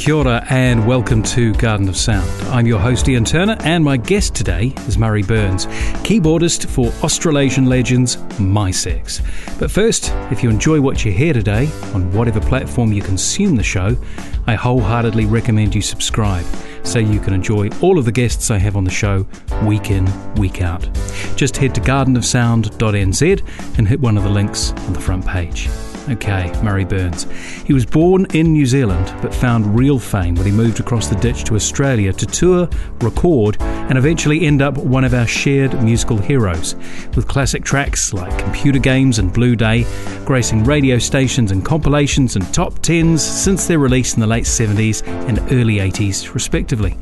Kia ora and welcome to Garden of Sound. I'm your host Ian Turner and my guest today is Murray Burns, keyboardist for Australasian legends Mi-Sex. But first, if you enjoy what you hear today on whatever platform you consume the show, I wholeheartedly recommend you subscribe so you can enjoy all of the guests I have on the show week in, week out. Just head to gardenofsound.nz and hit one of the links on the front page. Okay, Murray Burns. He was born in New Zealand but found real fame when he moved across the ditch to Australia to tour, record, and eventually end up one of our shared musical heroes, with classic tracks like Computer Games and Blue Day gracing radio stations and compilations and top tens since their release in the late 70s and early 80s, respectively.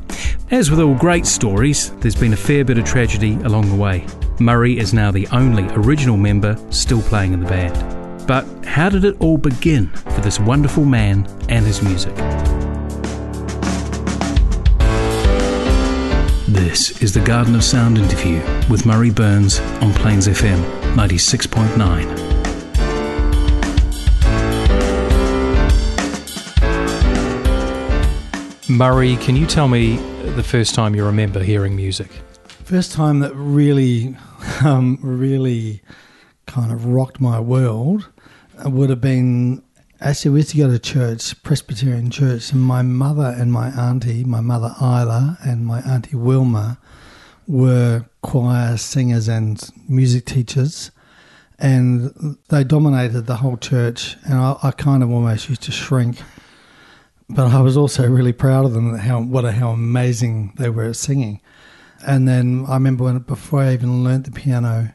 As with all great stories, there's been a fair bit of tragedy along the way. Murray is now the only original member still playing in the band. But how did it all begin for this wonderful man and his music? This is the Garden of Sound interview with Murray Burns on Plains FM 96.9. Murray, can you tell me the first time you remember hearing music? First time that really, um, really kind of rocked my world would have been actually we used to go to church, Presbyterian church, and my mother and my auntie, my mother Isla and my auntie Wilma, were choir singers and music teachers, and they dominated the whole church. And I, I kind of almost used to shrink, but I was also really proud of them. How what a, how amazing they were at singing. And then I remember when before I even learnt the piano,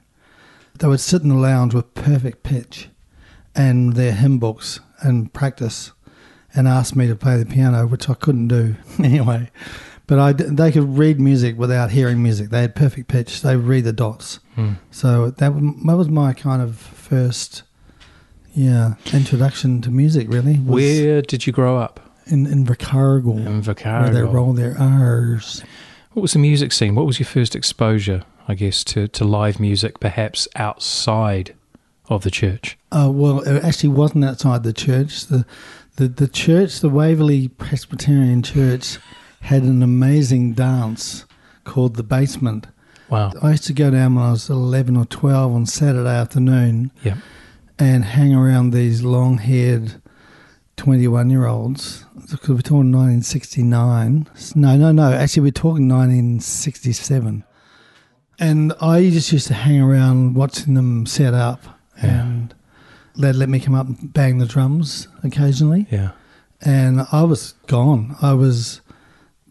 they would sit in the lounge with perfect pitch and their hymn books and practice and asked me to play the piano, which I couldn't do anyway. But I, they could read music without hearing music. They had perfect pitch. They would read the dots. Hmm. So that, that was my kind of first, yeah, introduction to music. Really. Where did you grow up? In in Invercargill. In Invercargill. Where they roll their R's. What was the music scene? What was your first exposure, I guess, to, to live music, perhaps outside of the church? Uh, well, it actually wasn't outside the church. The, the, the church, the Waverley Presbyterian Church, had an amazing dance called the Basement. Wow. I used to go down when I was 11 or 12 on Saturday afternoon yeah. and hang around these long haired 21 year olds. Because we're talking 1969. No, no, no. Actually, we're talking 1967. And I just used to hang around watching them set up and they'd let me come up and bang the drums occasionally. Yeah. And I was gone. I was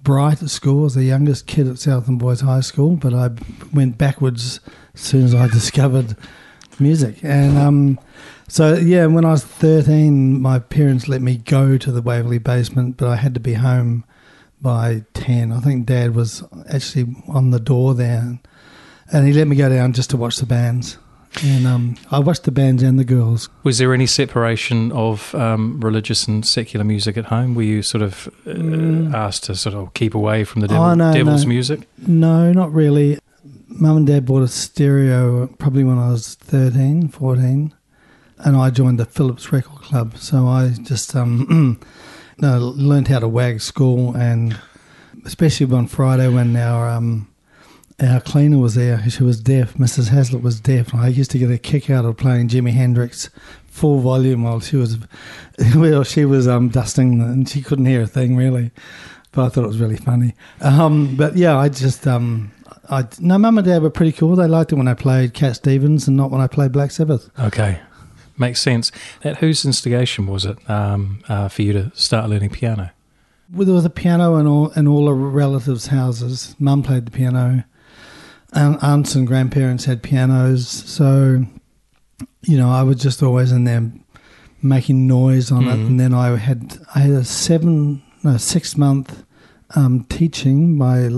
bright at school. I was the youngest kid at Southland Boys High School, but I went backwards as soon as I discovered music. And um, so, yeah, when I was 13, my parents let me go to the Waverley basement, but I had to be home by 10. I think Dad was actually on the door there. And he let me go down just to watch the bands. And um, I watched the bands and the girls. Was there any separation of um, religious and secular music at home? Were you sort of uh, mm. asked to sort of keep away from the devil, oh, no, devil's no. music? No, not really. Mum and Dad bought a stereo probably when I was 13, 14, and I joined the Phillips Record Club. So I just um, learned how to wag school, and especially on Friday when our um, our cleaner was there. She was deaf. Mrs. Haslett was deaf. I used to get a kick out of playing Jimi Hendrix full volume while she was, well, she was um, dusting, and she couldn't hear a thing really. But I thought it was really funny. Um, but yeah, I just, um, I no, mum and dad were pretty cool. They liked it when I played Cat Stevens and not when I played Black Sabbath. Okay, makes sense. At whose instigation was it um, uh, for you to start learning piano? Well, there was a piano in all in all the relatives' houses. Mum played the piano aunts and grandparents had pianos, so you know I was just always in there making noise on mm-hmm. it. And then I had I had a seven no six month um, teaching by a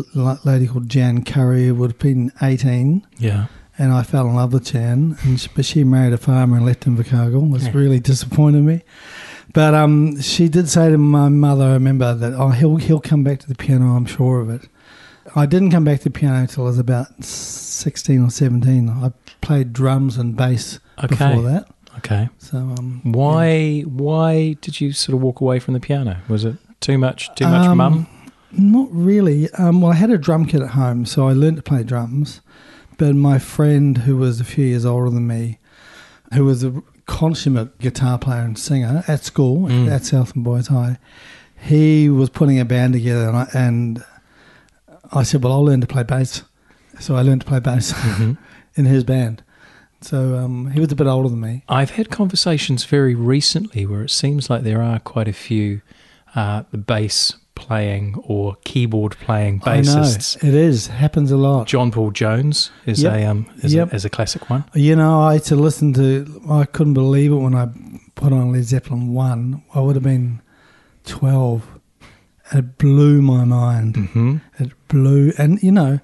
lady called Jan Curry, who would have been eighteen. Yeah. And I fell in love with Jan, and she, but she married a farmer and left Invercargill. It was yeah. really disappointed me. But um, she did say to my mother, I remember that oh he'll he'll come back to the piano. I'm sure of it. I didn't come back to the piano until I was about sixteen or seventeen. I played drums and bass Okay. before that. Okay. So um, Why why did you sort of walk away from the piano? Was it too much too much Um, mum? Not really. Um, well, I had a drum kit at home, so I learned to play drums. But my friend, who was a few years older than me, who was a consummate guitar player and singer at school Mm. at Southland Boys High, he was putting a band together, and I, and I said, "Well, I'll learn to play bass." So I learned to play bass Mhm. in his band. So um, he was a bit older than me. I've had conversations very recently where it seems like there are quite a few uh, the bass playing or keyboard playing bassists. I know it is happens a lot. John Paul Jones is Yep. a um is, Yep. a is a classic one. You know, I used to listen to. I couldn't believe it when I put on Led Zeppelin one. I would have been twelve. It blew my mind. Mm-hmm. It blew, and you know,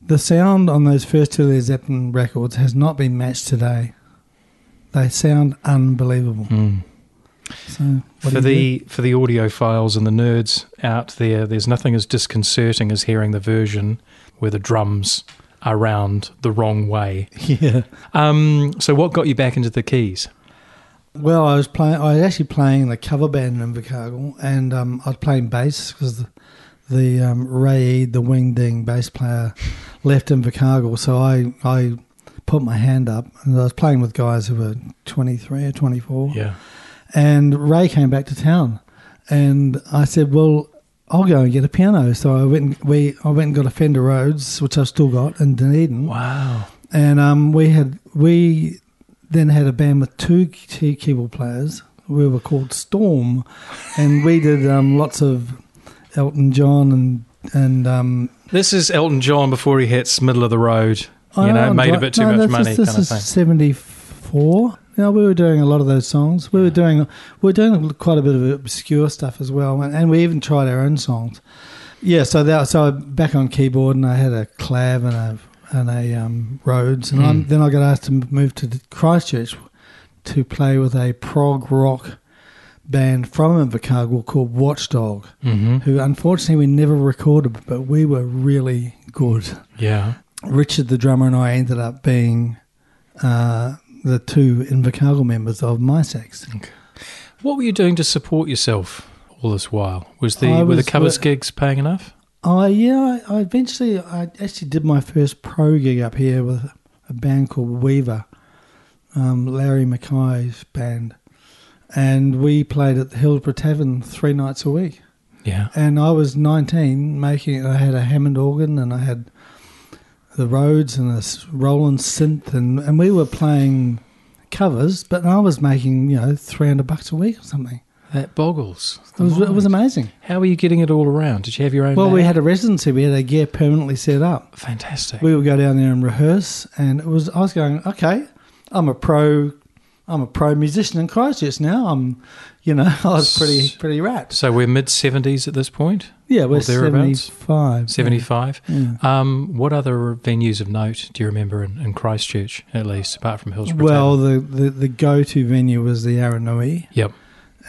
the sound on those first two Led Zeppelin records has not been matched today. They sound unbelievable. Mm. So what For do the for the audiophiles and the nerds out there, there's nothing as disconcerting as hearing the version where the drums are round the wrong way. yeah. Um, so what got you back into the keys? Well, I was playing. I was actually playing in the cover band in Invercargill, and um, I was playing bass because the, the um, Ray Eade, the wing ding bass player, left Invercargill. So I I put my hand up, and I was playing with guys who were twenty three or twenty four. Yeah. And Ray came back to town, and I said, "Well, I'll go and get a piano." So I went. And, we I went and got a Fender Rhodes, which I've still got in Dunedin Wow. and um, we had we then had a band with two key keyboard players. We were called Storm, and we did um, lots of Elton John and and um, This is Elton John before he hits middle of the road. You know, don't made a bit too no, much this money Is, this kind is seventy four. You know, we were doing a lot of those songs. We were doing we were doing quite a bit of obscure stuff as well, and, and we even tried our own songs. Yeah, so that so back on keyboard, and I had a clav and a and a um, Rhodes, and I'm, Mm. then I got asked to move to Christchurch to play with a prog rock band from Invercargill called Watchdog, Mm-hmm. who unfortunately we never recorded, but we were really good. Yeah. Richard, the drummer, and I ended up being uh, the two Invercargill members of Mi-Sex. What were you doing to support yourself all this while? Was the were the covers wo- gigs paying enough? Oh yeah, I, eventually I actually did my first pro gig up here with a band called Weaver, um, Larry Mackay's band, and we played at the Hillsborough Tavern three nights a week. Yeah. And I was nineteen, making I had a Hammond organ and I had the Rhodes and a Roland synth, and and we were playing covers, but I was making you know three hundred bucks a week or something. That boggles. It was, it was amazing. How were you getting it all around? Did you have your own? Well, we had a residency. We had a gear permanently set up. fantastic. We would go down there and rehearse, and it was. I was going, okay, I'm a pro. I'm a pro musician in Christchurch now. I'm, you know, I was pretty pretty rat. so we're mid seventies at this point. Yeah, we're seventy five. Seventy five. Yeah. Um, what other venues of note do you remember in, in Christchurch, at least apart from Hillsborough? Well, the, the, the go to venue was the Aranui, yep.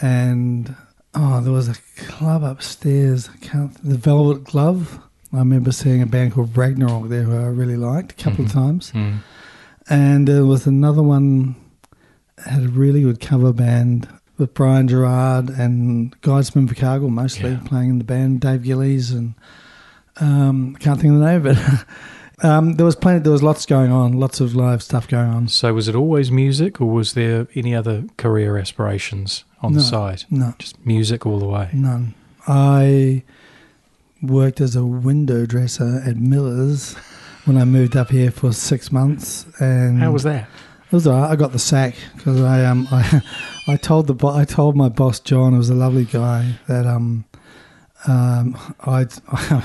And oh, there was a club upstairs. I can't, the Velvet Glove. I remember seeing a band called Ragnarok there who I really liked a couple Mhm. of times. Mm. And there was another one had a really good cover band with Brian Gerard and guys from Invercargill mostly Yeah. playing in the band. Dave Gillies and um, I can't think of the name, but um, there was plenty. There was lots going on, lots of live stuff going on. So was it always music, or was there any other career aspirations on the side? No, Just music all the way. none. I worked as a window dresser at Miller's when I moved up here for six months, and How was that? It was all right. I got the sack because I um I I told the bo- I told my boss John, who was a lovely guy, that um um I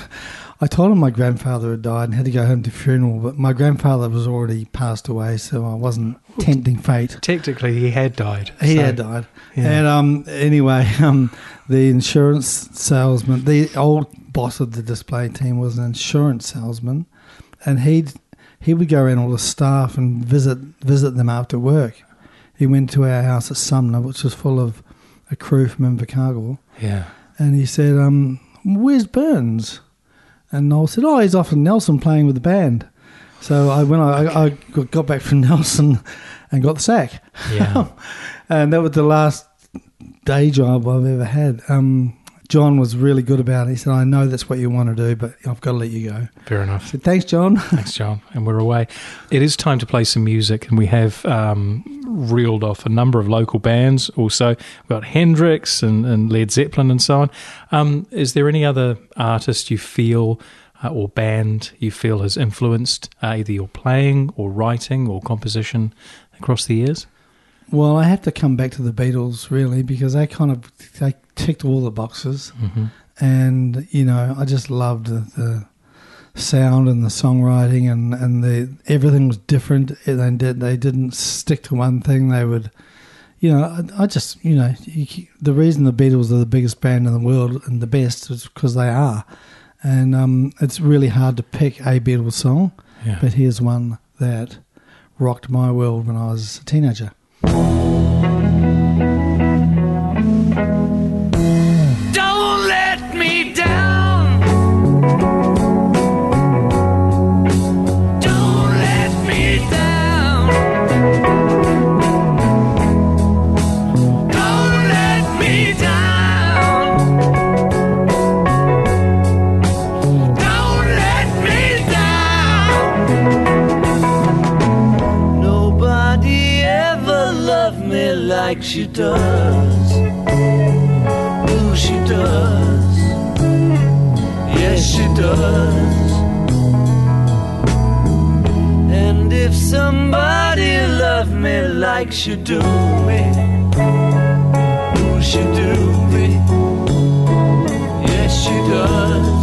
I told him my grandfather had died and had to go home to funeral, but my grandfather was already passed away, so I wasn't tempting fate. Technically, he had died. He so- had died, Yeah. and um anyway um the insurance salesman, the old boss of the display team was an insurance salesman, and he'd he would go around all the staff and visit visit them after work. He went to our house at Sumner, which was full of a crew from Invercargill, Yeah. And he said, um, "Where's Burns?" And Noel said, "Oh, he's off in Nelson playing with the band." So I when I, I got back from Nelson and got the sack, Yeah. and that was the last day job I've ever had. Um, John was really good about it. He said, "I know that's what you want to do, but I've got to let you go." Fair enough. said, "Thanks, John." Thanks, John. And we're away. It is time to play some music, and we have um, reeled off a number of local bands. Also, we've got Hendrix and, and Led Zeppelin and so on. Um, is there any other artist you feel uh, or band you feel has influenced uh, either your playing or writing or composition across the years? Well, I have to come back to the Beatles really because they kind of they ticked all the boxes, Mm-hmm. and you know I just loved the, the sound and the songwriting and and the everything was different. They did they didn't stick to one thing. They would, you know, I, I just you know you, the reason the Beatles are the biggest band in the world and the best is because they are, and um, it's really hard to pick a Beatles song, Yeah. but here's one that rocked my world when I was a teenager. Does. Ooh, she does. Yes, she does. And if somebody loved me like she do me, ooh, she do me. Yes, she does.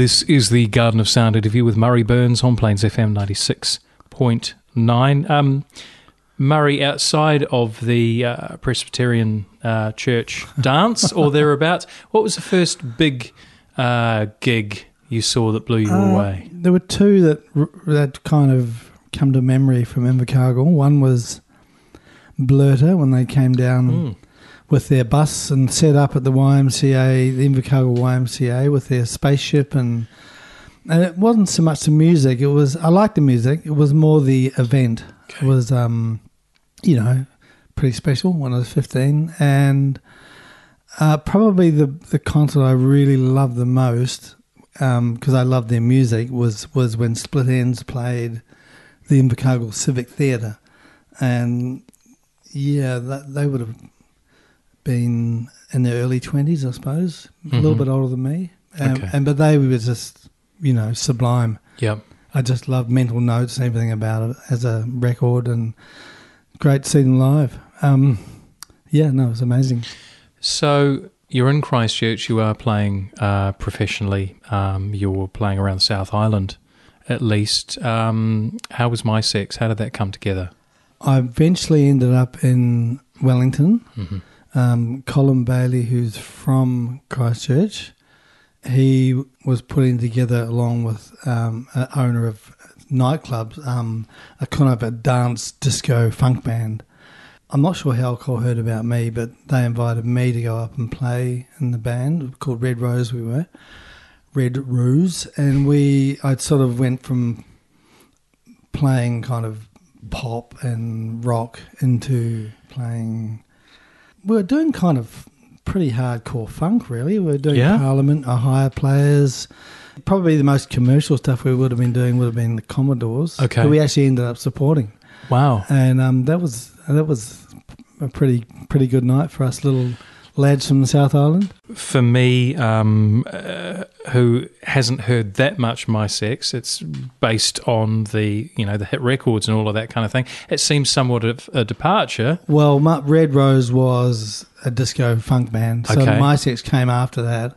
This is the Garden of Sound interview with Murray Burns on Plains FM 96.9. Um, Murray, outside of the uh, Presbyterian uh, church dance or thereabouts, what was the first big uh, gig you saw that blew you Uh, away? There were two that that kind of come to memory from Invercargill. One was Blerta when they came down Mm. With their bus and set up at the YMCA, the Invercargill YMCA, with their spaceship and. And it wasn't so much the music. It was I liked the music. It was more the event. Okay. It was, um, you know, pretty special when I was fifteen, and uh, probably the the concert I really loved the most because I loved their music was was when Split Enz played the Invercargill Civic Theatre, and yeah, that, they would have been in their early twenties, I suppose, a little Mhm. bit older than me, um, Okay. and but they were just you know sublime. Yep. I just love mental notes and everything about it as a record, and great to see them live. Um, yeah, no, it was amazing. So you're in Christchurch. You are playing uh, professionally. Um, you're playing around South Island, at least. Um, how was Mi-Sex? How did that come together? I eventually ended up in Wellington. hmm um, Colin Bailey, who's from Christchurch, he was putting together, along with um, an owner of nightclubs, um, a kind of a dance disco funk band. I'm not sure how Cole heard about me, but they invited me to go up and play in the band called Red Rose. We were Red Rose, and we I sort of went from playing kind of pop and rock into playing we were doing kind of pretty hardcore funk, really. We were doing Yeah? Parliament, Ohio Players. Probably the most commercial stuff we would have been doing would have been the Commodores. Okay. Who we actually ended up supporting. Wow. And um, that was that was a pretty pretty good night for us little lads from the South Island. For me, um, uh, who hasn't heard that much Mi-Sex, it's based on the you know the hit records and all of that kind of thing. It seems somewhat of a departure. Well, Red Rose was a disco funk band. So Okay. Mi-Sex came after that.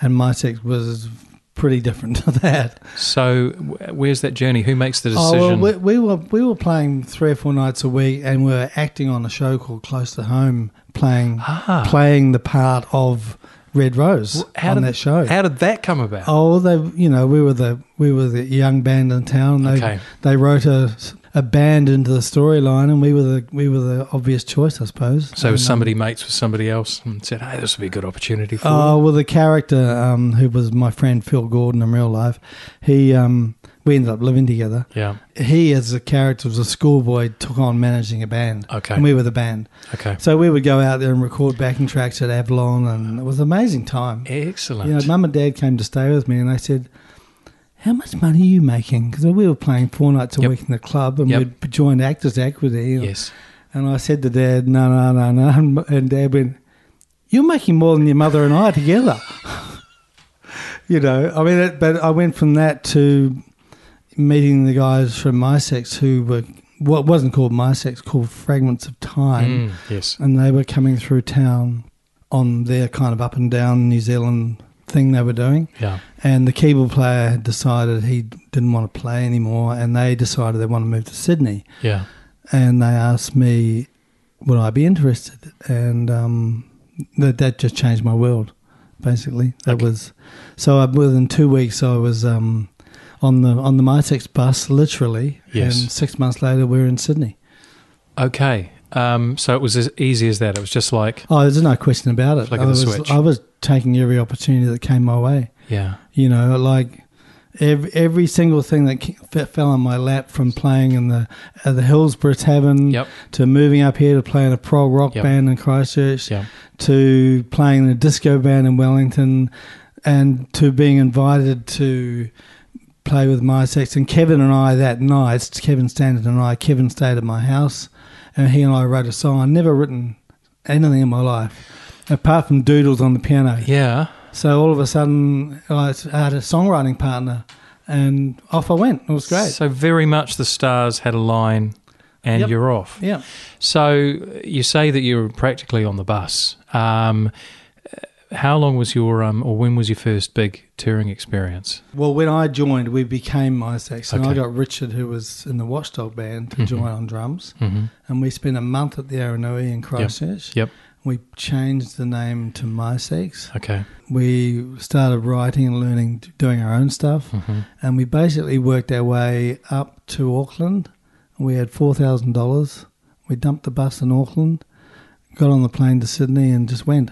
And Mi-Sex was pretty different to that. So where's that journey? Who makes the decision? Oh, well, we, we were we were playing three or four nights a week, and we were acting on a show called Close to Home, playing Ah. playing the part of Red Rose how on did, that show. How did that come about? oh, they you know we were the we were the young band in town. They Okay. they wrote a a band into the storyline, and we were the we were the obvious choice, I suppose. So And, um, somebody mates with somebody else and said, "Hey, this would be a good opportunity for." Oh you." well, the character um, who was my friend Phil Gordon in real life, he um, we ended up living together. yeah. He, as a character, was a schoolboy, took on managing a band. Okay. And we were the band. Okay. So we would go out there and record backing tracks at Avalon, and it was an amazing time. Excellent. You know, mum and dad came to stay with me, and they said, How much money are you making? Because we were playing four nights a Yep. week in the club, and Yep. we'd joined Actors Equity. yes. And I said to dad, No, no, no, no. And, and dad went, You're making more than your mother and I together. you know, I mean, it, but I went from that to meeting the guys from Mi-Sex who were what wasn't called Mi-Sex, called Fragments of Time, Mm, yes. and they were coming through town on their kind of up and down New Zealand thing they were doing. Yeah. And the keyboard player had decided he didn't want to play anymore, and they decided they want to move to Sydney. Yeah. And they asked me, would I be interested? And um, that that just changed my world, basically. That Okay. was so. I, within two weeks, I was um, on the on the Mi-Sex bus, literally. Yes. And six months later, we were in Sydney. Okay. Um, so it was as easy as that. It was just like, Oh, there's no question about it. Flick I of the was switch. I was taking every opportunity that came my way. yeah. You know, like every, every single thing that ke- fell on my lap from playing in the uh, the Hillsborough Tavern Yep. to moving up here to playing a prog rock Yep. band in Christchurch Yeah. to playing in a disco band in Wellington and to being invited to play with Mi-Sex. And Kevin and I that night, Kevin Stanton and I, Kevin stayed at my house and he and I wrote a song. I'd never written anything in my life apart from doodles on the piano. Yeah. So all of a sudden, I had a songwriting partner, and off I went. It was great. So very much the stars had a line and Yep. you're off. yeah. So you say that you were practically on the bus. Um, how long was your, um, or when was your first big touring experience? Well, when I joined, we became Mi-Sex, and I got Richard, who was in the Watchdog band, to Mhm. join on drums, Mm-hmm. and we spent a month at the Aranui in Christchurch. Yep. We changed the name to Mi-Sex. Okay. We started writing and learning, doing our own stuff, hmm and we basically worked our way up to Auckland. We had four thousand dollars. We dumped the bus in Auckland, got on the plane to Sydney, and just went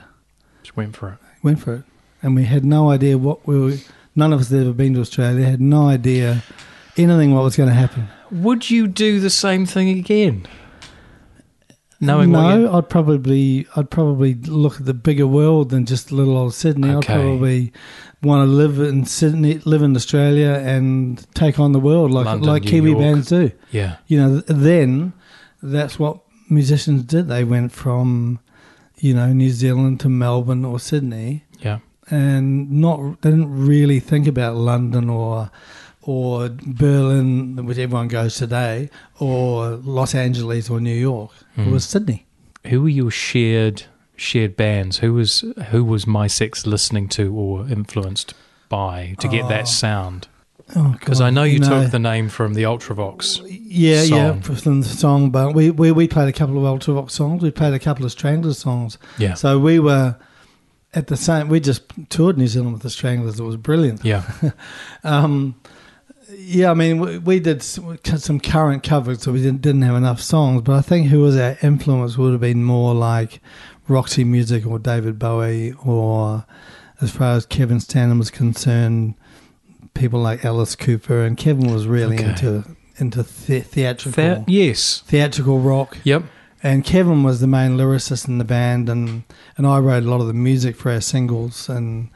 Just went for it. went for it. And we had no idea what we were. None of us had ever been to Australia. Had no idea anything what was going to happen. Would you do the same thing again? Knowing no, I'd probably I'd probably look at the bigger world than just little old Sydney. Okay. I'd probably want to live in Sydney, live in Australia, and take on the world like London, like New Kiwi York. bands do. yeah. You know, then that's what musicians did. They went from you know New Zealand to Melbourne or Sydney, Yeah. and not they didn't really think about London or or Berlin, which everyone goes today, or Los Angeles or New York. It Mm. was Sydney. Who were your shared shared bands? Who was who was Mi-Sex listening to or influenced by to get Oh, that sound? Oh, Because God, I know you know, took the name from the Ultravox. yeah, yeah, from the song. But we, we we played a couple of Ultravox songs. We played a couple of Stranglers songs. Yeah. So we were at the same. We just toured New Zealand with the Stranglers. It was brilliant. Yeah. Um, yeah, I mean, we, we did s- some current covers, so we didn't, didn't have enough songs. But I think who was our influence would have been more like Roxy Music or David Bowie, or as far as Kevin Stanton was concerned, people like Alice Cooper. And Kevin was really Okay. into into the, theatrical That, yes. theatrical rock. Yep. And Kevin was the main lyricist in the band, and, and I wrote a lot of the music for our singles. And,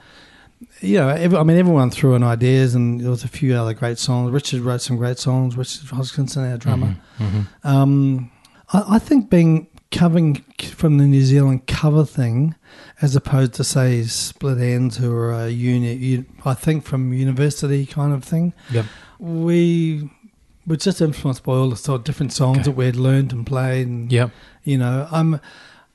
you know, every, I mean, everyone threw in ideas, and there was a few other great songs. Richard wrote some great songs, Richard Hodgkinson, our drummer. hmm Um, I, I think being covering from the New Zealand cover thing, as opposed to, say, Split Enz or a unit, I think from university kind of thing, Yep. we were just influenced by all the sort of different songs Okay. that we had learned and played. And, Yep. you know, I'm.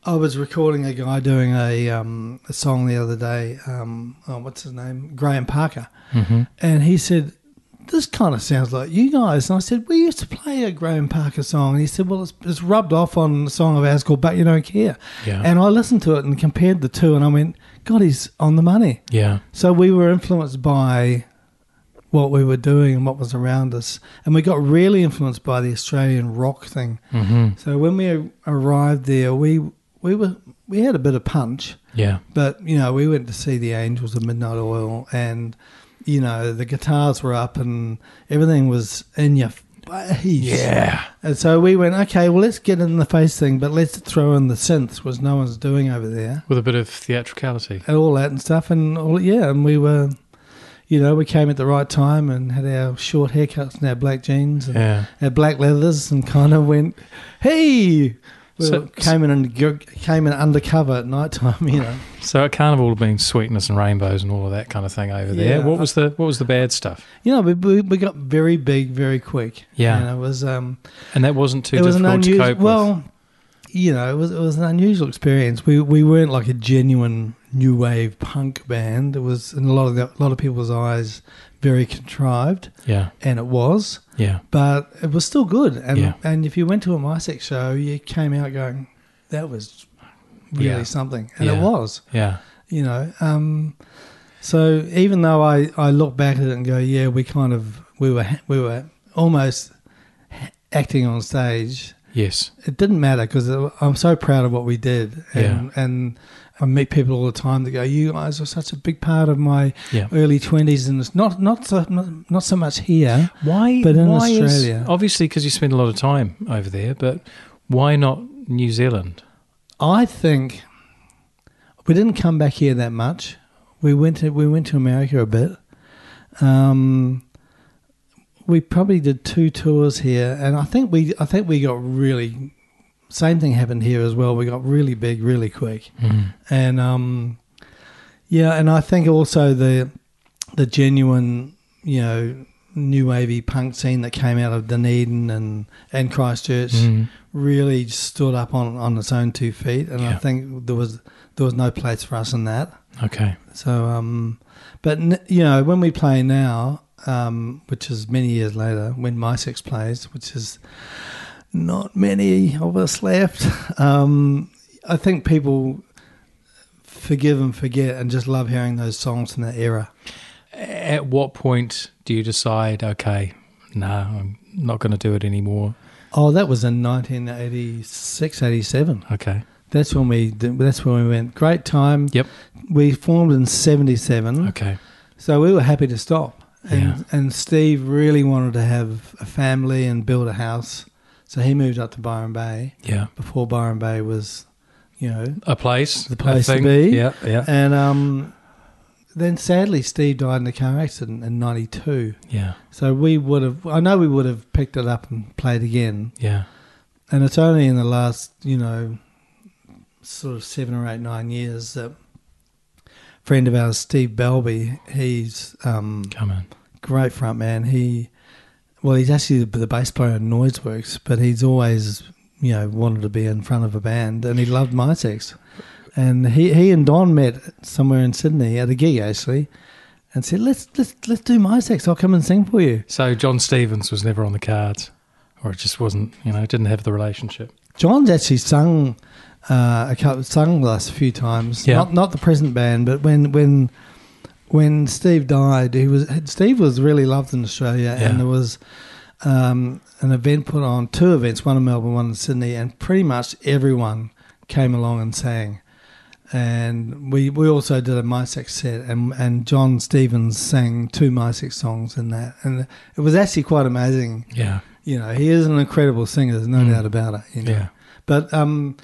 I was recording a guy doing a um, a song the other day. Um, oh, what's his name? Graham Parker, hmm and he said, "This kind of sounds like you guys." And I said, "We used to play a Graham Parker song." And he said, "Well, it's, it's rubbed off on a song of ours called But You Don't Care." Yeah. And I listened to it and compared the two, and I went, "God, he's on the money." yeah. So we were influenced by what we were doing and what was around us, and we got really influenced by the Australian rock thing. hmm So when we arrived there, we we were we had a bit of punch, Yeah. but you know we went to see the Angels of Midnight Oil, and you know the guitars were up and everything was in your face. Yeah. And so we went, okay, well let's get in the face thing, but let's throw in the synths, which no one's doing over there, With a bit of theatricality. and all that and stuff, and all yeah, and we were. You know, we came at the right time and had our short haircuts and our black jeans and Yeah. our black leathers and kind of went, "Hey!" We So- were- came in and came in undercover at night time. You know, So at Carnival have been sweetness and rainbows and all of that kind of thing over there. Yeah. What was the what was the bad stuff? you know, we, we, got very big very quick. Yeah. and it was um, And that wasn't too it was an difficult to unusual. cope with. Well, you know, it was it was an unusual experience. We we weren't like a genuine new wave punk band. It was in a lot of the, a lot of people's eyes very contrived, Yeah. and it was. Yeah. but it was still good. And Yeah. and if you went to a Mi-Sex show, you came out going, that was really Yeah. something, and Yeah. it was. Yeah. You know, um, so even though I I look back at it and go, yeah, we kind of we were we were almost acting on stage. Yes. It didn't matter because I'm so proud of what we did, and Yeah. and. I meet people all the time that go, "You guys are such a big part of my Yeah. early twenties, and it's not not so not, not so much here, Why? But in why is- Australia- obviously, because you spend a lot of time over there. But why not New Zealand? I think we didn't come back here that much. We went to we went to America a bit. Um, we probably did two tours here, and I think we I think we got really same thing happened here as well. We got really big really quick, Mm. and um, yeah, and I think also the the genuine you know new wavy punk scene that came out of Dunedin and and Christchurch Mm. really stood up on, on its own two feet, and I think there was there was no place for us in that. Okay. So, um, but n- you know, when we play now, um, which is many years later, when Mi-Sex plays, which is not many of us left, um, I think people forgive and forget and just love hearing those songs from that era. At what point do you decide, okay, no, I'm not going to do it anymore? Oh, that was in 1986, 87. Okay. That's when we that's when we went. Great time. Yep. We formed in 77. Okay. So we were happy to stop. And, Yeah. and Steve really wanted to have a family and build a house. So he moved up to Byron Bay Yeah. before Byron Bay was, you know, A place. The place to be. Yeah. Yeah. and um, then sadly Steve died in a car accident in '92. Yeah. So we would have, I know we would have picked it up and played again. Yeah. And it's only in the last, you know, sort of seven or eight, nine years that a friend of ours, Steve Balbi, he's um, Come on. great front man. He, well, he's actually the, the bass player in Noiseworks, but he's always, you know, wanted to be in front of a band, and he loved Mi-Sex. And he, he and Don met somewhere in Sydney at a gig actually, and said, "Let's let's let's do Mi-Sex. I'll come and sing for you." So Jon Stevens was never on the cards, or it just wasn't. You know, didn't have the relationship. Jon's actually sung uh, a couple, sung with us a few times. Yeah. Not not the present band, but when when when Steve died, he was Steve was really loved in Australia, Yeah. and there was um, an event put on, two events, one in Melbourne, one in Sydney, and pretty much everyone came along and sang. And we, we also did a Mi-Sex set, and and Jon Stevens sang two Mi-Sex songs in that, and it was actually quite amazing. Yeah. You know, he is an incredible singer. There's no Mm. doubt about it. You know? Yeah. But um,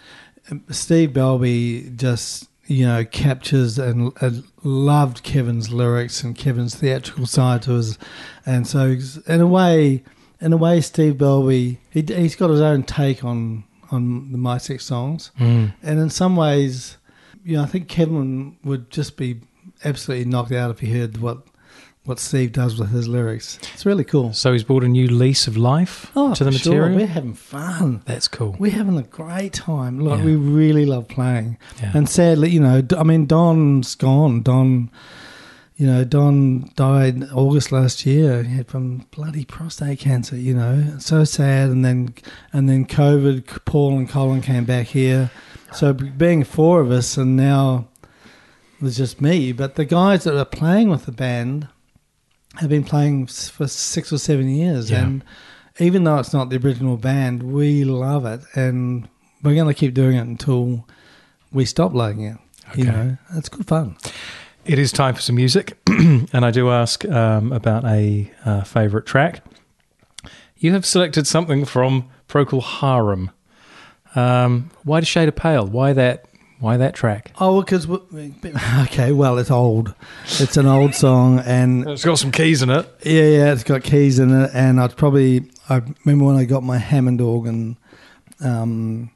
Steve Balbi just you know captures and, and loved Kevin's lyrics and Kevin's theatrical side to his, and so in a way, in a way, Steve Balbi he, he's got his own take on on the Mi-Sex songs, Mm. and in some ways, you know, I think Kevin would just be absolutely knocked out if he heard what what Steve does with his lyrics. It's really cool. So he's brought a new lease of life Oh, to the for sure. material. We're having fun. That's cool. We're having a great time. Like Yeah. we really love playing. Yeah. And sadly, you know, I mean, Don's gone. Don, you know, Don died August last year. He had from bloody prostate cancer. You know, so sad. And then, and then COVID. Paul and Colin came back here. So being four of us, and now there's just me. But the guys that are playing with the band have been playing for six or seven years, Yeah. and even though it's not the original band, we love it, and we're going to keep doing it until we stop liking it. You know, it's good fun. It is time for some music, and I do ask um, about a uh, favourite track. You have selected something from Procol Harum. Um, why does Shade of Pale? Why that? Why that track? Oh, because okay, well, it's old. It's an old song, and It's got some keys in it. yeah, yeah, it's got keys in it, and I'd probably I remember when I got my Hammond organ. Um,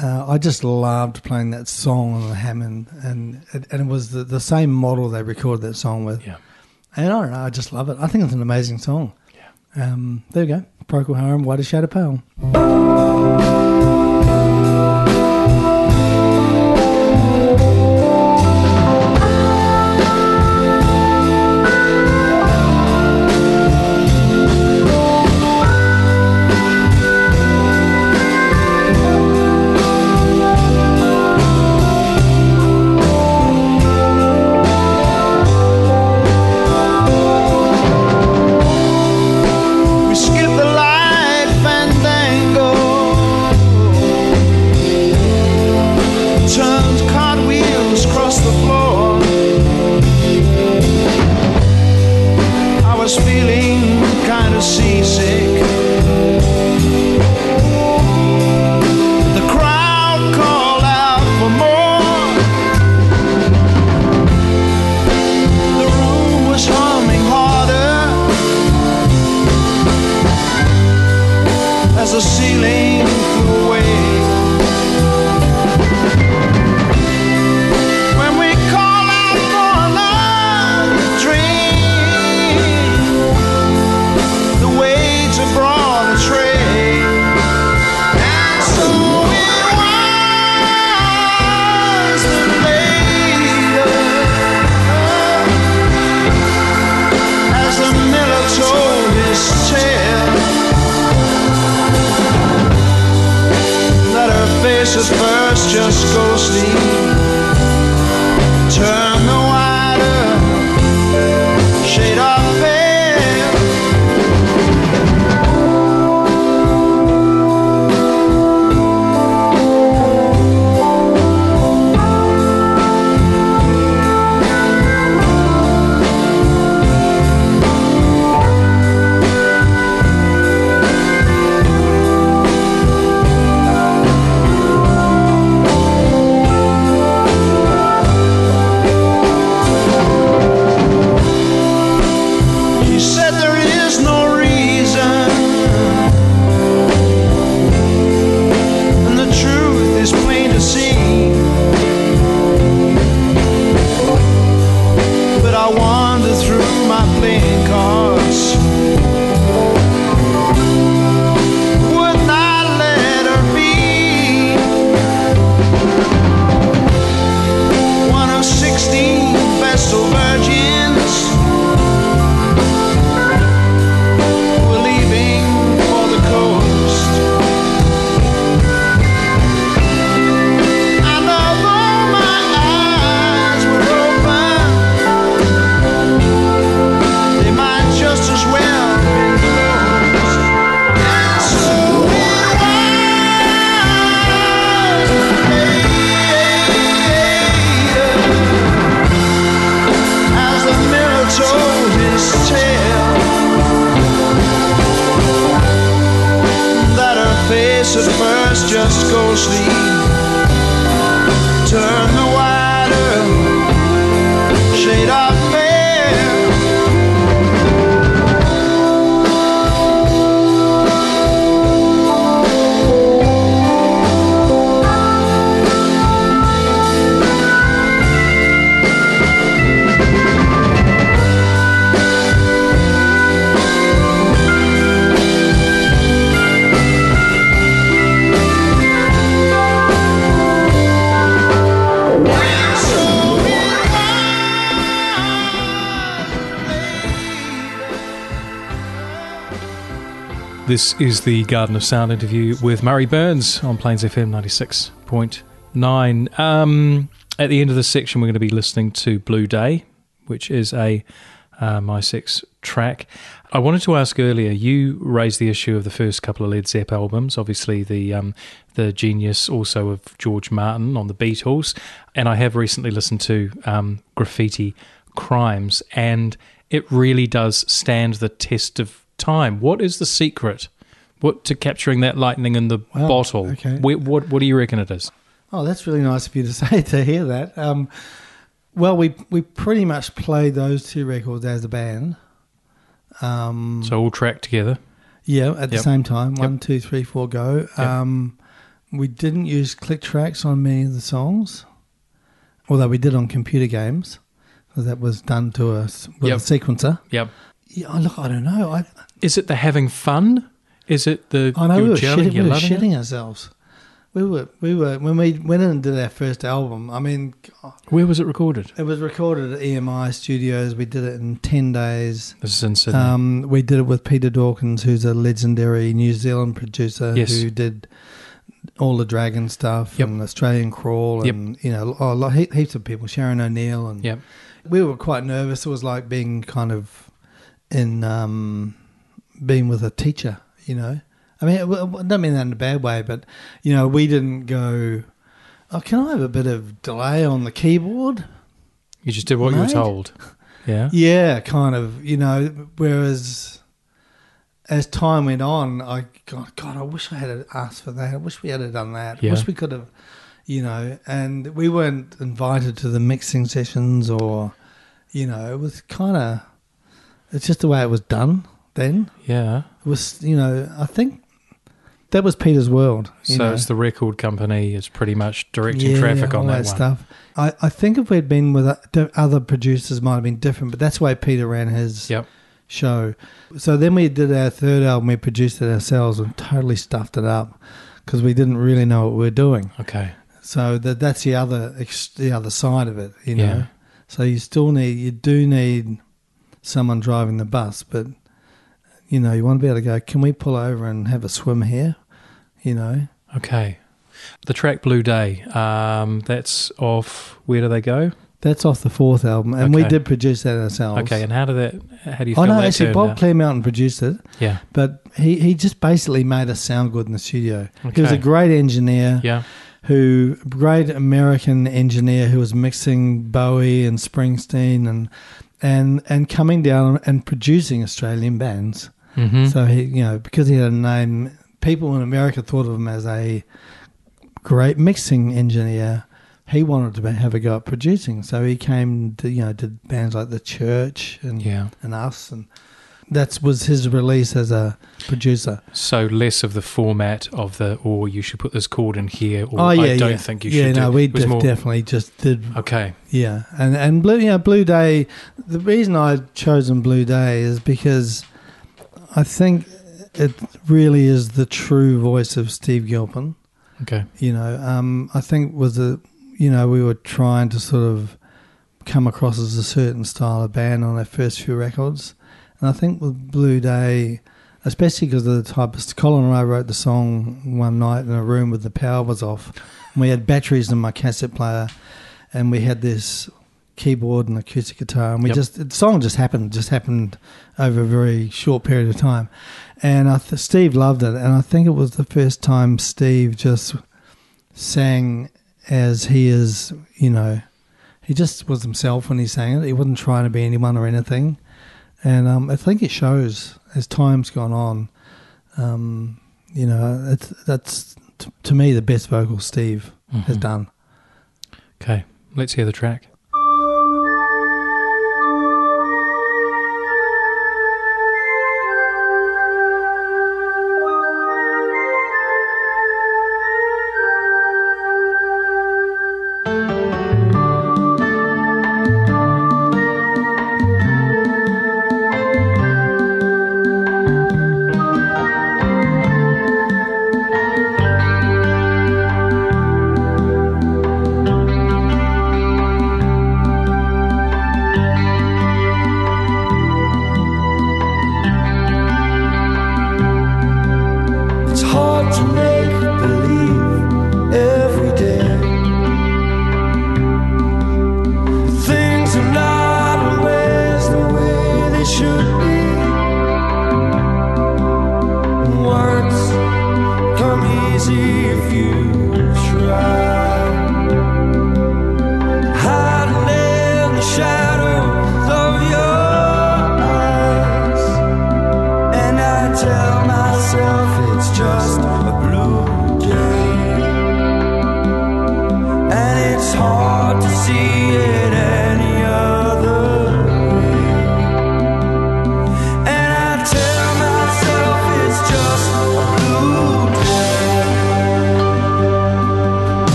uh, I just loved playing that song on the Hammond, and it, and it was the, the same model they recorded that song with. Yeah. And I don't know, I just love it. I think it's an amazing song. Yeah. Um, there you go. Procol Harum, Whiter Shade of Pale. This is the Garden of Sound interview with Murray Burns on Plains FM 96.9. Um, at the end of this section, we're going to be listening to Blue Day, which is a uh, Mi-Sex track. I wanted to ask earlier, you raised the issue of the first couple of Led Zepp albums, obviously the um, the genius also of George Martin on the Beatles, and I have recently listened to um, Graffiti Crimes, and it really does stand the test of time. What is the secret? What to capturing that lightning in the Wow, bottle? okay. Wh- what what do you reckon it is? Oh, that's really nice of you to say to hear that. Um, well, we we pretty much played those two records as a band. Um, So all tracked together. yeah, at the Yep. same time, one, two, three, four, go. Yep. Um, we didn't use click tracks on many of the songs, although we did on computer games because that was done to us with Yep. a sequencer. Yep. Yeah, look, I don't know. I Is it the having fun? Is it the I know we were, shitting, we were loving it? shitting ourselves. We were, we were when we went in and did our first album. I mean, God, Where was it recorded? it was recorded at EMI Studios. We did it in ten days. This is in Sydney. Um, we did it with Peter Dawkins, who's a legendary New Zealand producer Yes. who did all the Dragon stuff Yep. and Australian Crawl Yep. and you know a lot, he- heaps of people. Sharon O'Neill and yep. we were quite nervous. It was like being kind of in um, being with a teacher, you know. I mean, I don't mean that in a bad way, but you know, we didn't go. Oh, can I have a bit of delay on the keyboard? You just did what you were told. Yeah. Yeah, kind of. You know, whereas as time went on, I God, God, I wish I had asked for that. I wish we had done that. I Yeah. wish we could have, you know. And we weren't invited to the mixing sessions, or you know, it was kind of. It's just the way it was done then. Yeah. It was, you know, I think that was Peter's world. So know. it's the record company is pretty much directing traffic all on that, one. stuff. I, I think if we'd been with uh, other producers, might have been different. But that's why Peter ran his Yep. show. So then we did our third album. We produced it ourselves and totally stuffed it up because we didn't really know what we were doing. Okay. So that that's the other the other side of it, you know. Yeah. So you still need you do need someone driving the bus, but you know you want to be able to go. Can we pull over and have a swim here? You know. Okay. The track Blue Day, um, that's off. Where do they go? That's off the fourth album, and we did produce that ourselves. Okay, and how did that? How do you Oh no, that actually, turned Bob out? Clare produced it, Yeah, but he, he just basically made us sound good in the studio. Okay. He was a great engineer. yeah, who great American engineer who was mixing Bowie and Springsteen and and and coming down and producing Australian bands. Mm-hmm. So he, you know, because he had a name, people in America thought of him as a great mixing engineer. He wanted to have a go at producing, so he came to you know did bands like the Church and yeah. and us, and that was his release as a producer. So less of the format of the, or you should put this chord in here, or oh yeah, I don't yeah. think you should. yeah, no, do. we def- more- definitely just did Okay, Yeah, and and blue, yeah, Blue Day. The reason I've chosen Blue Day is because I think it really is the true voice of Steve Gilpin. okay, You know, um, I think was a, you know, we were trying to sort of come across as a certain style of band on our first few records, and I think with Blue Day, especially because of the type of Colin and I wrote the song one night in a room with the power was off, and we had batteries in my cassette player, and we had this keyboard and acoustic guitar, and we Yep. just the song just happened, just happened over a very short period of time, and I th- Steve loved it, and I think it was the first time Steve just sang as he is, you know, he just was himself when he sang it. He wasn't trying to be anyone or anything, and um, I think it shows as time's gone on. Um, you know, it's, that's t- to me the best vocal Steve has Mhm. done. okay. Let's hear the track.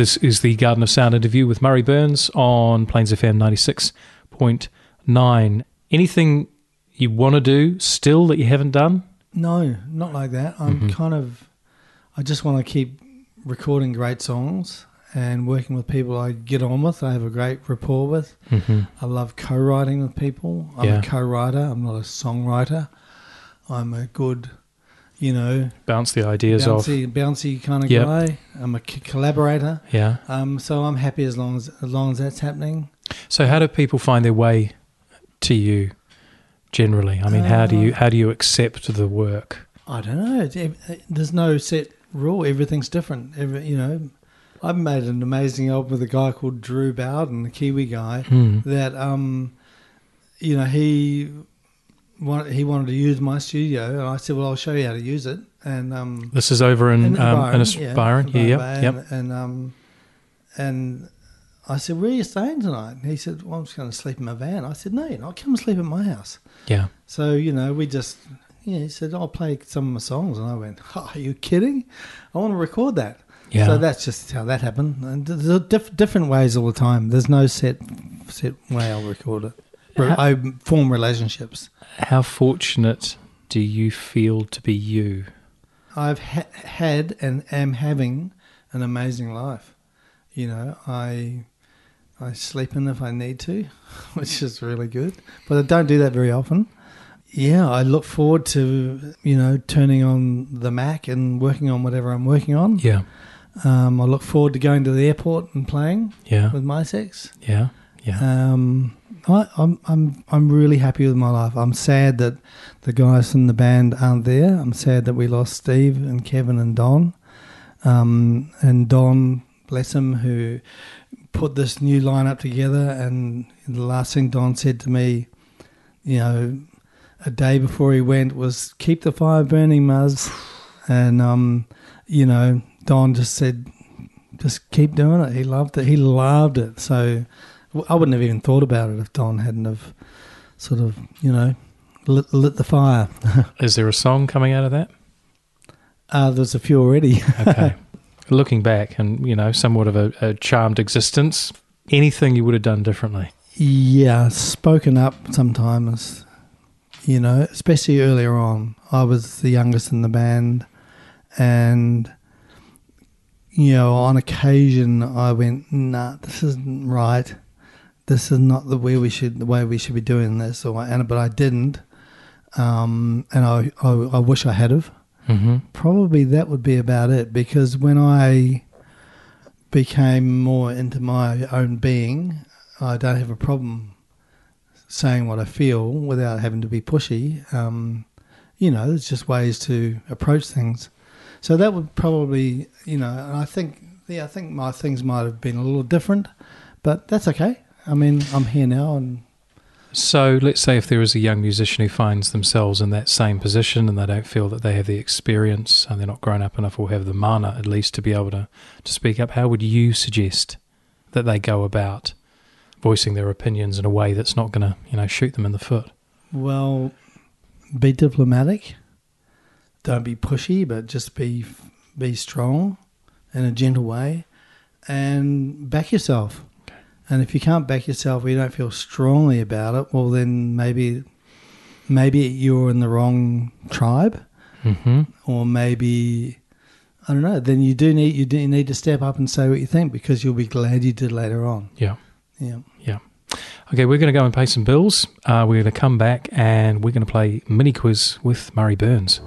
This is the Garden of Sound interview with Murray Burns on Plains FM 96.9. Anything you want to do still that you haven't done? No, not like that. I'm Mm-hmm. kind of. I just want to keep recording great songs and working with people I get on with. I have a great rapport with. Mm-hmm. I love co-writing with people. I'm Yeah. a co-writer. I'm not a songwriter. I'm a good, you know, Bounce the ideas off. bouncy, bouncy kind of Yep. guy. I'm a c- collaborator. Yeah. Um, so I'm happy as long as as long as that's happening. So how do people find their way to you generally? I mean, how do Uh, you how do you accept the work? I don't know. There's no set rule. Everything's different. Every, you know, I've made an amazing album with a guy called Drew Bowden, a Kiwi guy. Hmm. That um, you know, he wanted he wanted to use my studio, and I said, "Well, I'll show you how to use it." And um, This is over in, in um, Byron, in Byron. Yeah, Byron yeah, Bay, yep. And, and um, and I said, "Where are you staying tonight?" And he said, "Well, I'm just going to sleep in my van." I said, "No, you're not. Come and sleep at my house." yeah. So you know, we just yeah. He said, "I'll play some of my songs," and I went, oh, "Are you kidding? I want to record that." Yeah. So that's just how that happened. And there's diff- different ways all the time. There's no set set way I'll record it. I form relationships. How fortunate do you feel to be you? I've ha- had and am having an amazing life. You know, I I sleep in if I need to, which is really good, but I don't do that very often. Yeah, I look forward to you know turning on the Mac and working on whatever I'm working on. Yeah, Um, I look forward to going to the airport and playing yeah, with Mi-Sex. yeah, yeah. Um, I, I'm I'm I'm really happy with my life. I'm sad that the guys from the band aren't there. I'm sad that we lost Steve and Kevin and Don. Um, and Don, bless him, who put this new lineup together. And the last thing Don said to me, you know, a day before he went was keep the fire burning, Muzz. And um, you know, Don just said, just keep doing it. He loved it. He loved it. So I wouldn't have even thought about it if Don hadn't have sort of, you know, lit, lit the fire. Is there a song coming out of that? uh, there's a few already. Okay. Looking back and, you know, somewhat of a, a charmed existence, anything you would have done differently? yeah, spoken up sometimes, you know, especially earlier on. I was the youngest in the band and you know, on occasion I went, nah, this isn't right. This is not the way we should the way we should be doing this or and but I didn't. Um, and I, I I wish I had have. Mm-hmm. Probably that would be about it because when I became more into my own being, I don't have a problem saying what I feel without having to be pushy. Um, you know, there's just ways to approach things. So that would probably, you know, and I think, yeah, I think my things might have been a little different, but that's okay. I mean, I'm here now, and So let's say if there is a young musician who finds themselves in that same position and they don't feel that they have the experience and they're not grown up enough or have the mana at least to be able to, to speak up, how would you suggest that they go about voicing their opinions in a way that's not going to, you know, shoot them in the foot? Well, be diplomatic. Don't be pushy, but just be be strong in a gentle way, and back yourself. And if you can't back yourself, or you don't feel strongly about it, well, then maybe maybe you're in the wrong tribe, Mm-hmm. or maybe I don't know. Then you do need you do need to step up and say what you think because you'll be glad you did later on. Yeah. Yeah. Yeah. Okay, we're going to go and pay some bills. Uh, we're going to come back and we're going to play mini quiz with Murray Burns.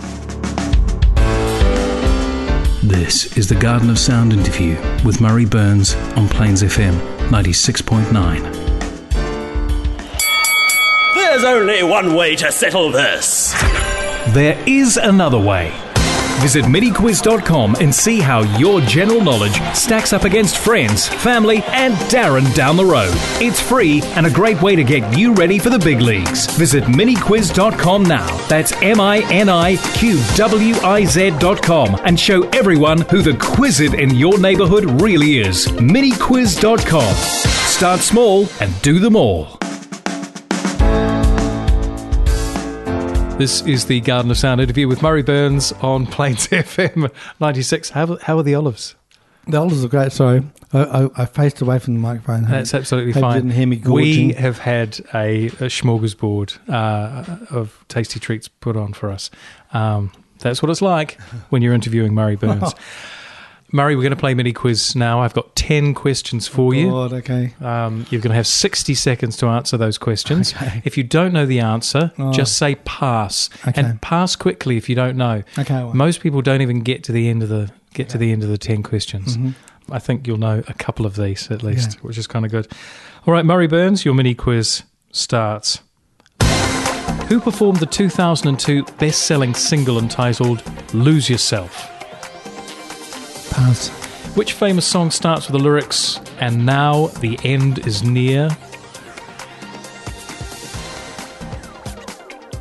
This is the Garden of Sound interview with Murray Burns on Plains FM 96.9. There's only one way to settle this. There is another way. Visit MiniQuiz.com and see how your general knowledge stacks up against friends, family, and Darren down the road. It's free and a great way to get you ready for the big leagues. Visit MiniQuiz.com now. That's M I N I Q W I Z.com and show everyone who the Quizit in your neighborhood really is. MiniQuiz.com. Start small and do them all. This is the Garden of Sound interview with Murray Burns on Plains FM 96. How, how are the olives? The olives are great. Sorry, I, I, I faced away from the microphone. That's absolutely fine. didn't hear me we have had a, a smorgasbord uh, of tasty treats put on for us. Um, that's what it's like when you're interviewing Murray Burns. Murray, we're going to play mini quiz now. I've got 10 questions for you. God, okay. Um, you're going to have 60 seconds to answer those questions. Okay. If you don't know the answer, Oh. just say pass. Okay. And pass quickly if you don't know. Okay. Well, Most people don't even get to the end of the get to the end of the 10 questions. mhm. I think you'll know a couple of these at least, which is kind of good. All right, Murray Burns, your mini quiz starts. Who performed the 2002 best selling single entitled Lose Yourself? Which famous song starts with the lyrics, and now the end is near?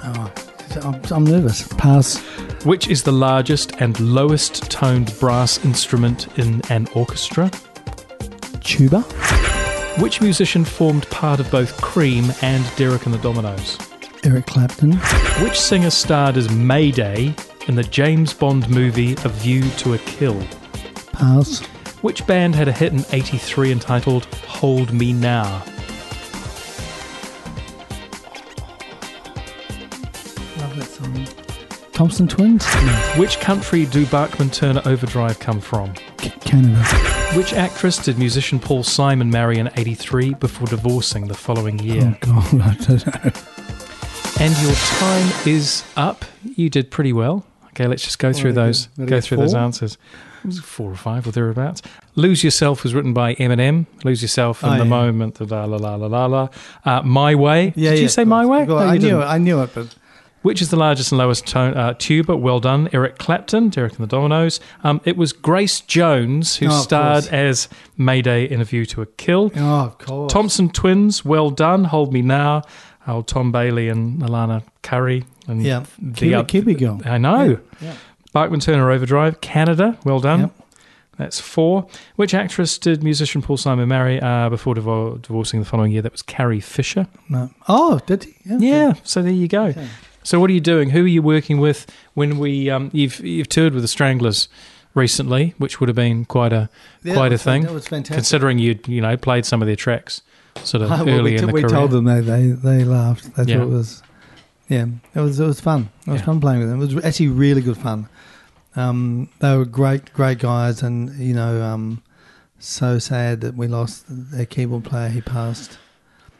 Oh, I'm, I'm nervous. Pass. Which is the largest and lowest toned brass instrument in an orchestra? Tuba. Which musician formed part of both Cream and Derek and the Dominoes? Eric Clapton. Which singer starred as Mayday in the James Bond movie A View to a Kill? Which band had a hit in 83 entitled Hold Me Now? Love that song. Thompson Twins. Which country do Bachman Turner Overdrive come from? C- Canada. Which actress did musician Paul Simon marry in 83 before divorcing the following year? Oh God, I don't know. And your time is up. You did pretty well. Okay, let's just go through those. get? Did I Go through those answers. It was four or five or thereabouts. Lose Yourself was written by Eminem. Lose Yourself in Oh, the yeah. moment. La la la la la la. Uh, my Way. Yeah, did you say My. Way? Well, No, I knew didn't. it. I knew it, but Which is the largest and lowest tone, uh, tuba? Well done, Eric Clapton, Derek and the Dominoes. Um, it was Grace Jones who Oh, starred course. as Mayday in A View to a Kill. oh, of course. Thompson Twins, well done. Hold Me Now. Old Tom Bailey and Alannah Currie. And Yeah. the Kiwi, Kiwi girl. I know. Yeah. Bachman Turner Overdrive, Canada, well done. Yep. That's four. Which actress did musician Paul Simon marry uh, before divor- divorcing the following year? That was Carrie Fisher. No. Oh, did he? Yeah. Yeah, so there you go. Okay. So what are you doing? Who are you working with when we um, you've you've toured with the Stranglers recently, which would have been quite a Yeah, quite a thing, That was fantastic. considering you'd you know played some of their tracks sort of Well, early we, in t- the we career. told them they, they they laughed. They Yeah. thought it was yeah, it was it was fun. It was Yeah. fun playing with them. It was actually really good fun. Um, they were great great guys, and you know, um, so sad that we lost their keyboard player. He passed.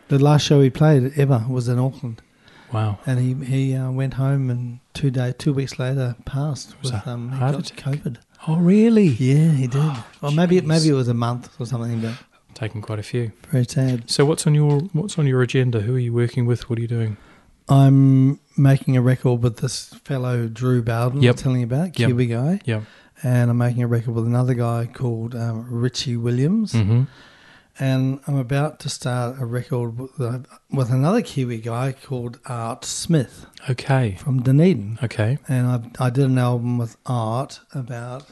The last show he played ever was in Auckland, Wow. and he he uh, went home and two day two weeks later passed Was with um he got? COVID. Oh really? Yeah, he did. or maybe jeez. maybe it was a month or something, but Taken quite a few. very sad. So what's on your what's on your agenda? Who are you working with? What are you doing? I'm making a record with this fellow Drew Bowden Yep. I'm telling you about, Yep. Kiwi guy. Yeah. And I'm making a record with another guy called um, Richie Williams. Mm-hmm. And I'm about to start a record with, uh, with another Kiwi guy called Art Smith Okay. from Dunedin. Okay. And I, I did an album with Art about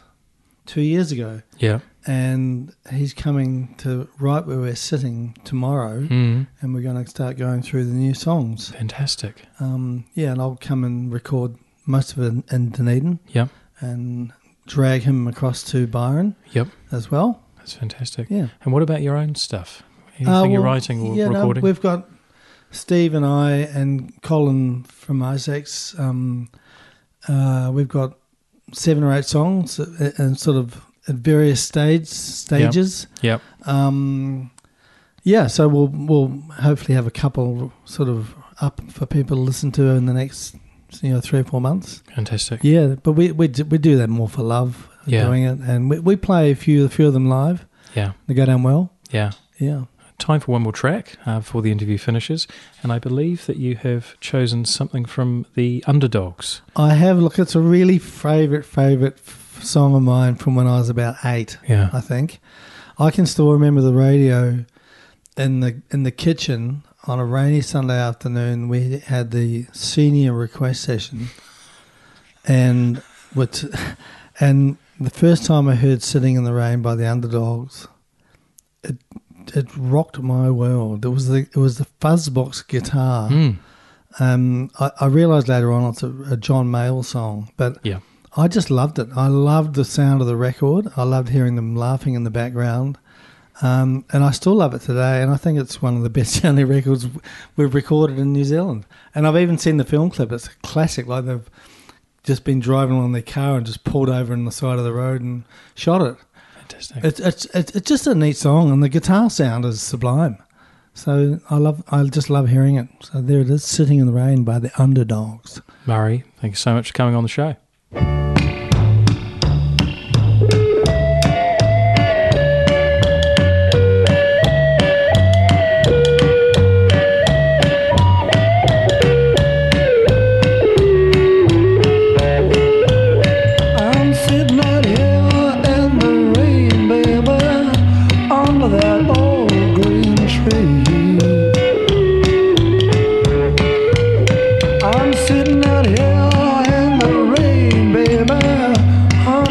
two years ago. Yeah. And he's coming to right where we're sitting tomorrow. Mm. And we're going to start going through the new songs. Fantastic. Um, yeah, and I'll come and record most of it in, in Dunedin Yep. and drag him across to Byron Yep. as well. That's fantastic. Yeah. And what about your own stuff? Anything Uh, you're writing or yeah, no, recording? we've got Steve and I and Colin from Isaacs. Um, uh, we've got seven or eight songs uh, and sort of at various stage stages. yep. Um, yeah, so we'll we'll hopefully have a couple sort of up for people to listen to in the next you know three or four months. Fantastic. Yeah, but we we do, we do that more for love, Yeah. doing it, and we, we play a few a few of them live. Yeah. They go down well. Yeah. Yeah, Time for one more track uh, before the interview finishes, and I believe that you have chosen something from the Underdogs. I have. Look, it's a really favorite favorite f- song of mine from when I was about eight. Yeah. I think I can still remember the radio in the in the kitchen on a rainy Sunday afternoon. We had the senior request session, and what and the first time I heard "Sitting in the Rain" by the Underdogs, it it rocked my world. It was the it was the fuzzbox guitar. Mm. Um, I, I realised later on it's a, a John Mayall song, but Yeah. I just loved it. I loved the sound of the record. I loved hearing them laughing in the background. Um, and I still love it today. And I think it's one of the best sounding records we've recorded in New Zealand. And I've even seen the film clip. It's a classic. Like they've just been driving along their car and just pulled over on the side of the road and shot it. Fantastic. It's it's it's, it's just a neat song, and the guitar sound is sublime. So I love I just love hearing it. So there it is, sitting in the rain by the Underdogs. Murray, thank you so much for coming on the show.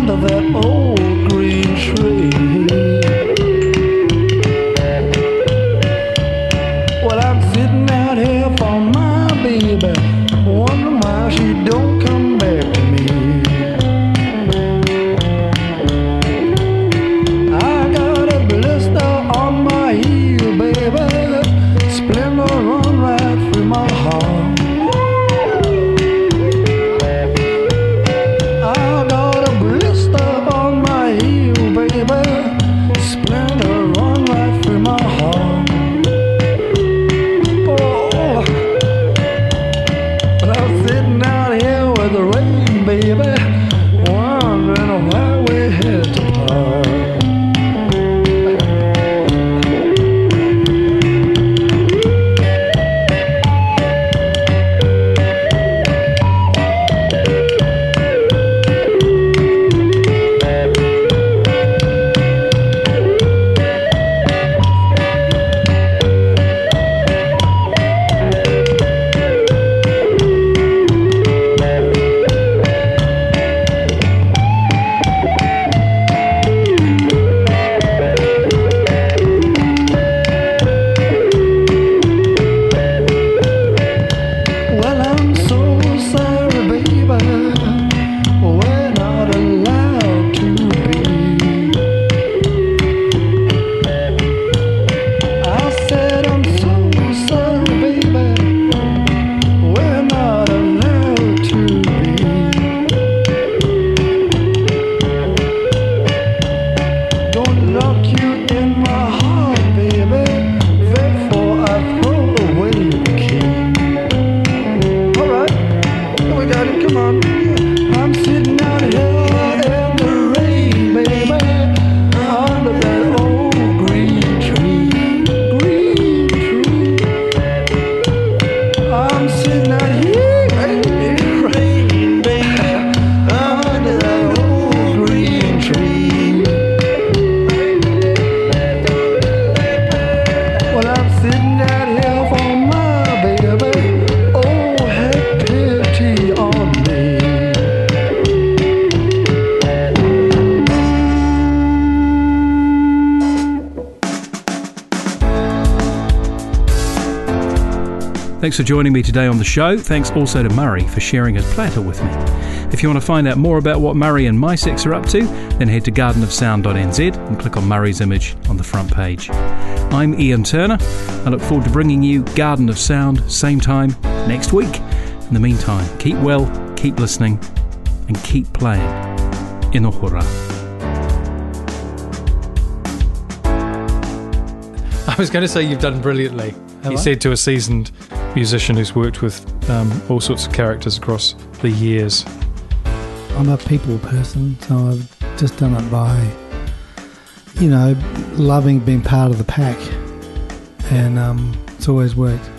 Under for joining me today on the show. Thanks also to Murray for sharing his platter with me. If you want to find out more about what Murray and Mi-Sex are up to, then head to gardenofsound.nz and click on Murray's image on the front page. I'm Ian Turner. I look forward to bringing you Garden of Sound same time next week. In the meantime, keep well, keep listening, and keep playing. In Inohora. I was going to say you've done brilliantly. Have he I? said to a seasoned musician who's worked with um, all sorts of characters across the years. I'm a people person, so I've just done it by, you know, loving being part of the pack, and um, it's always worked.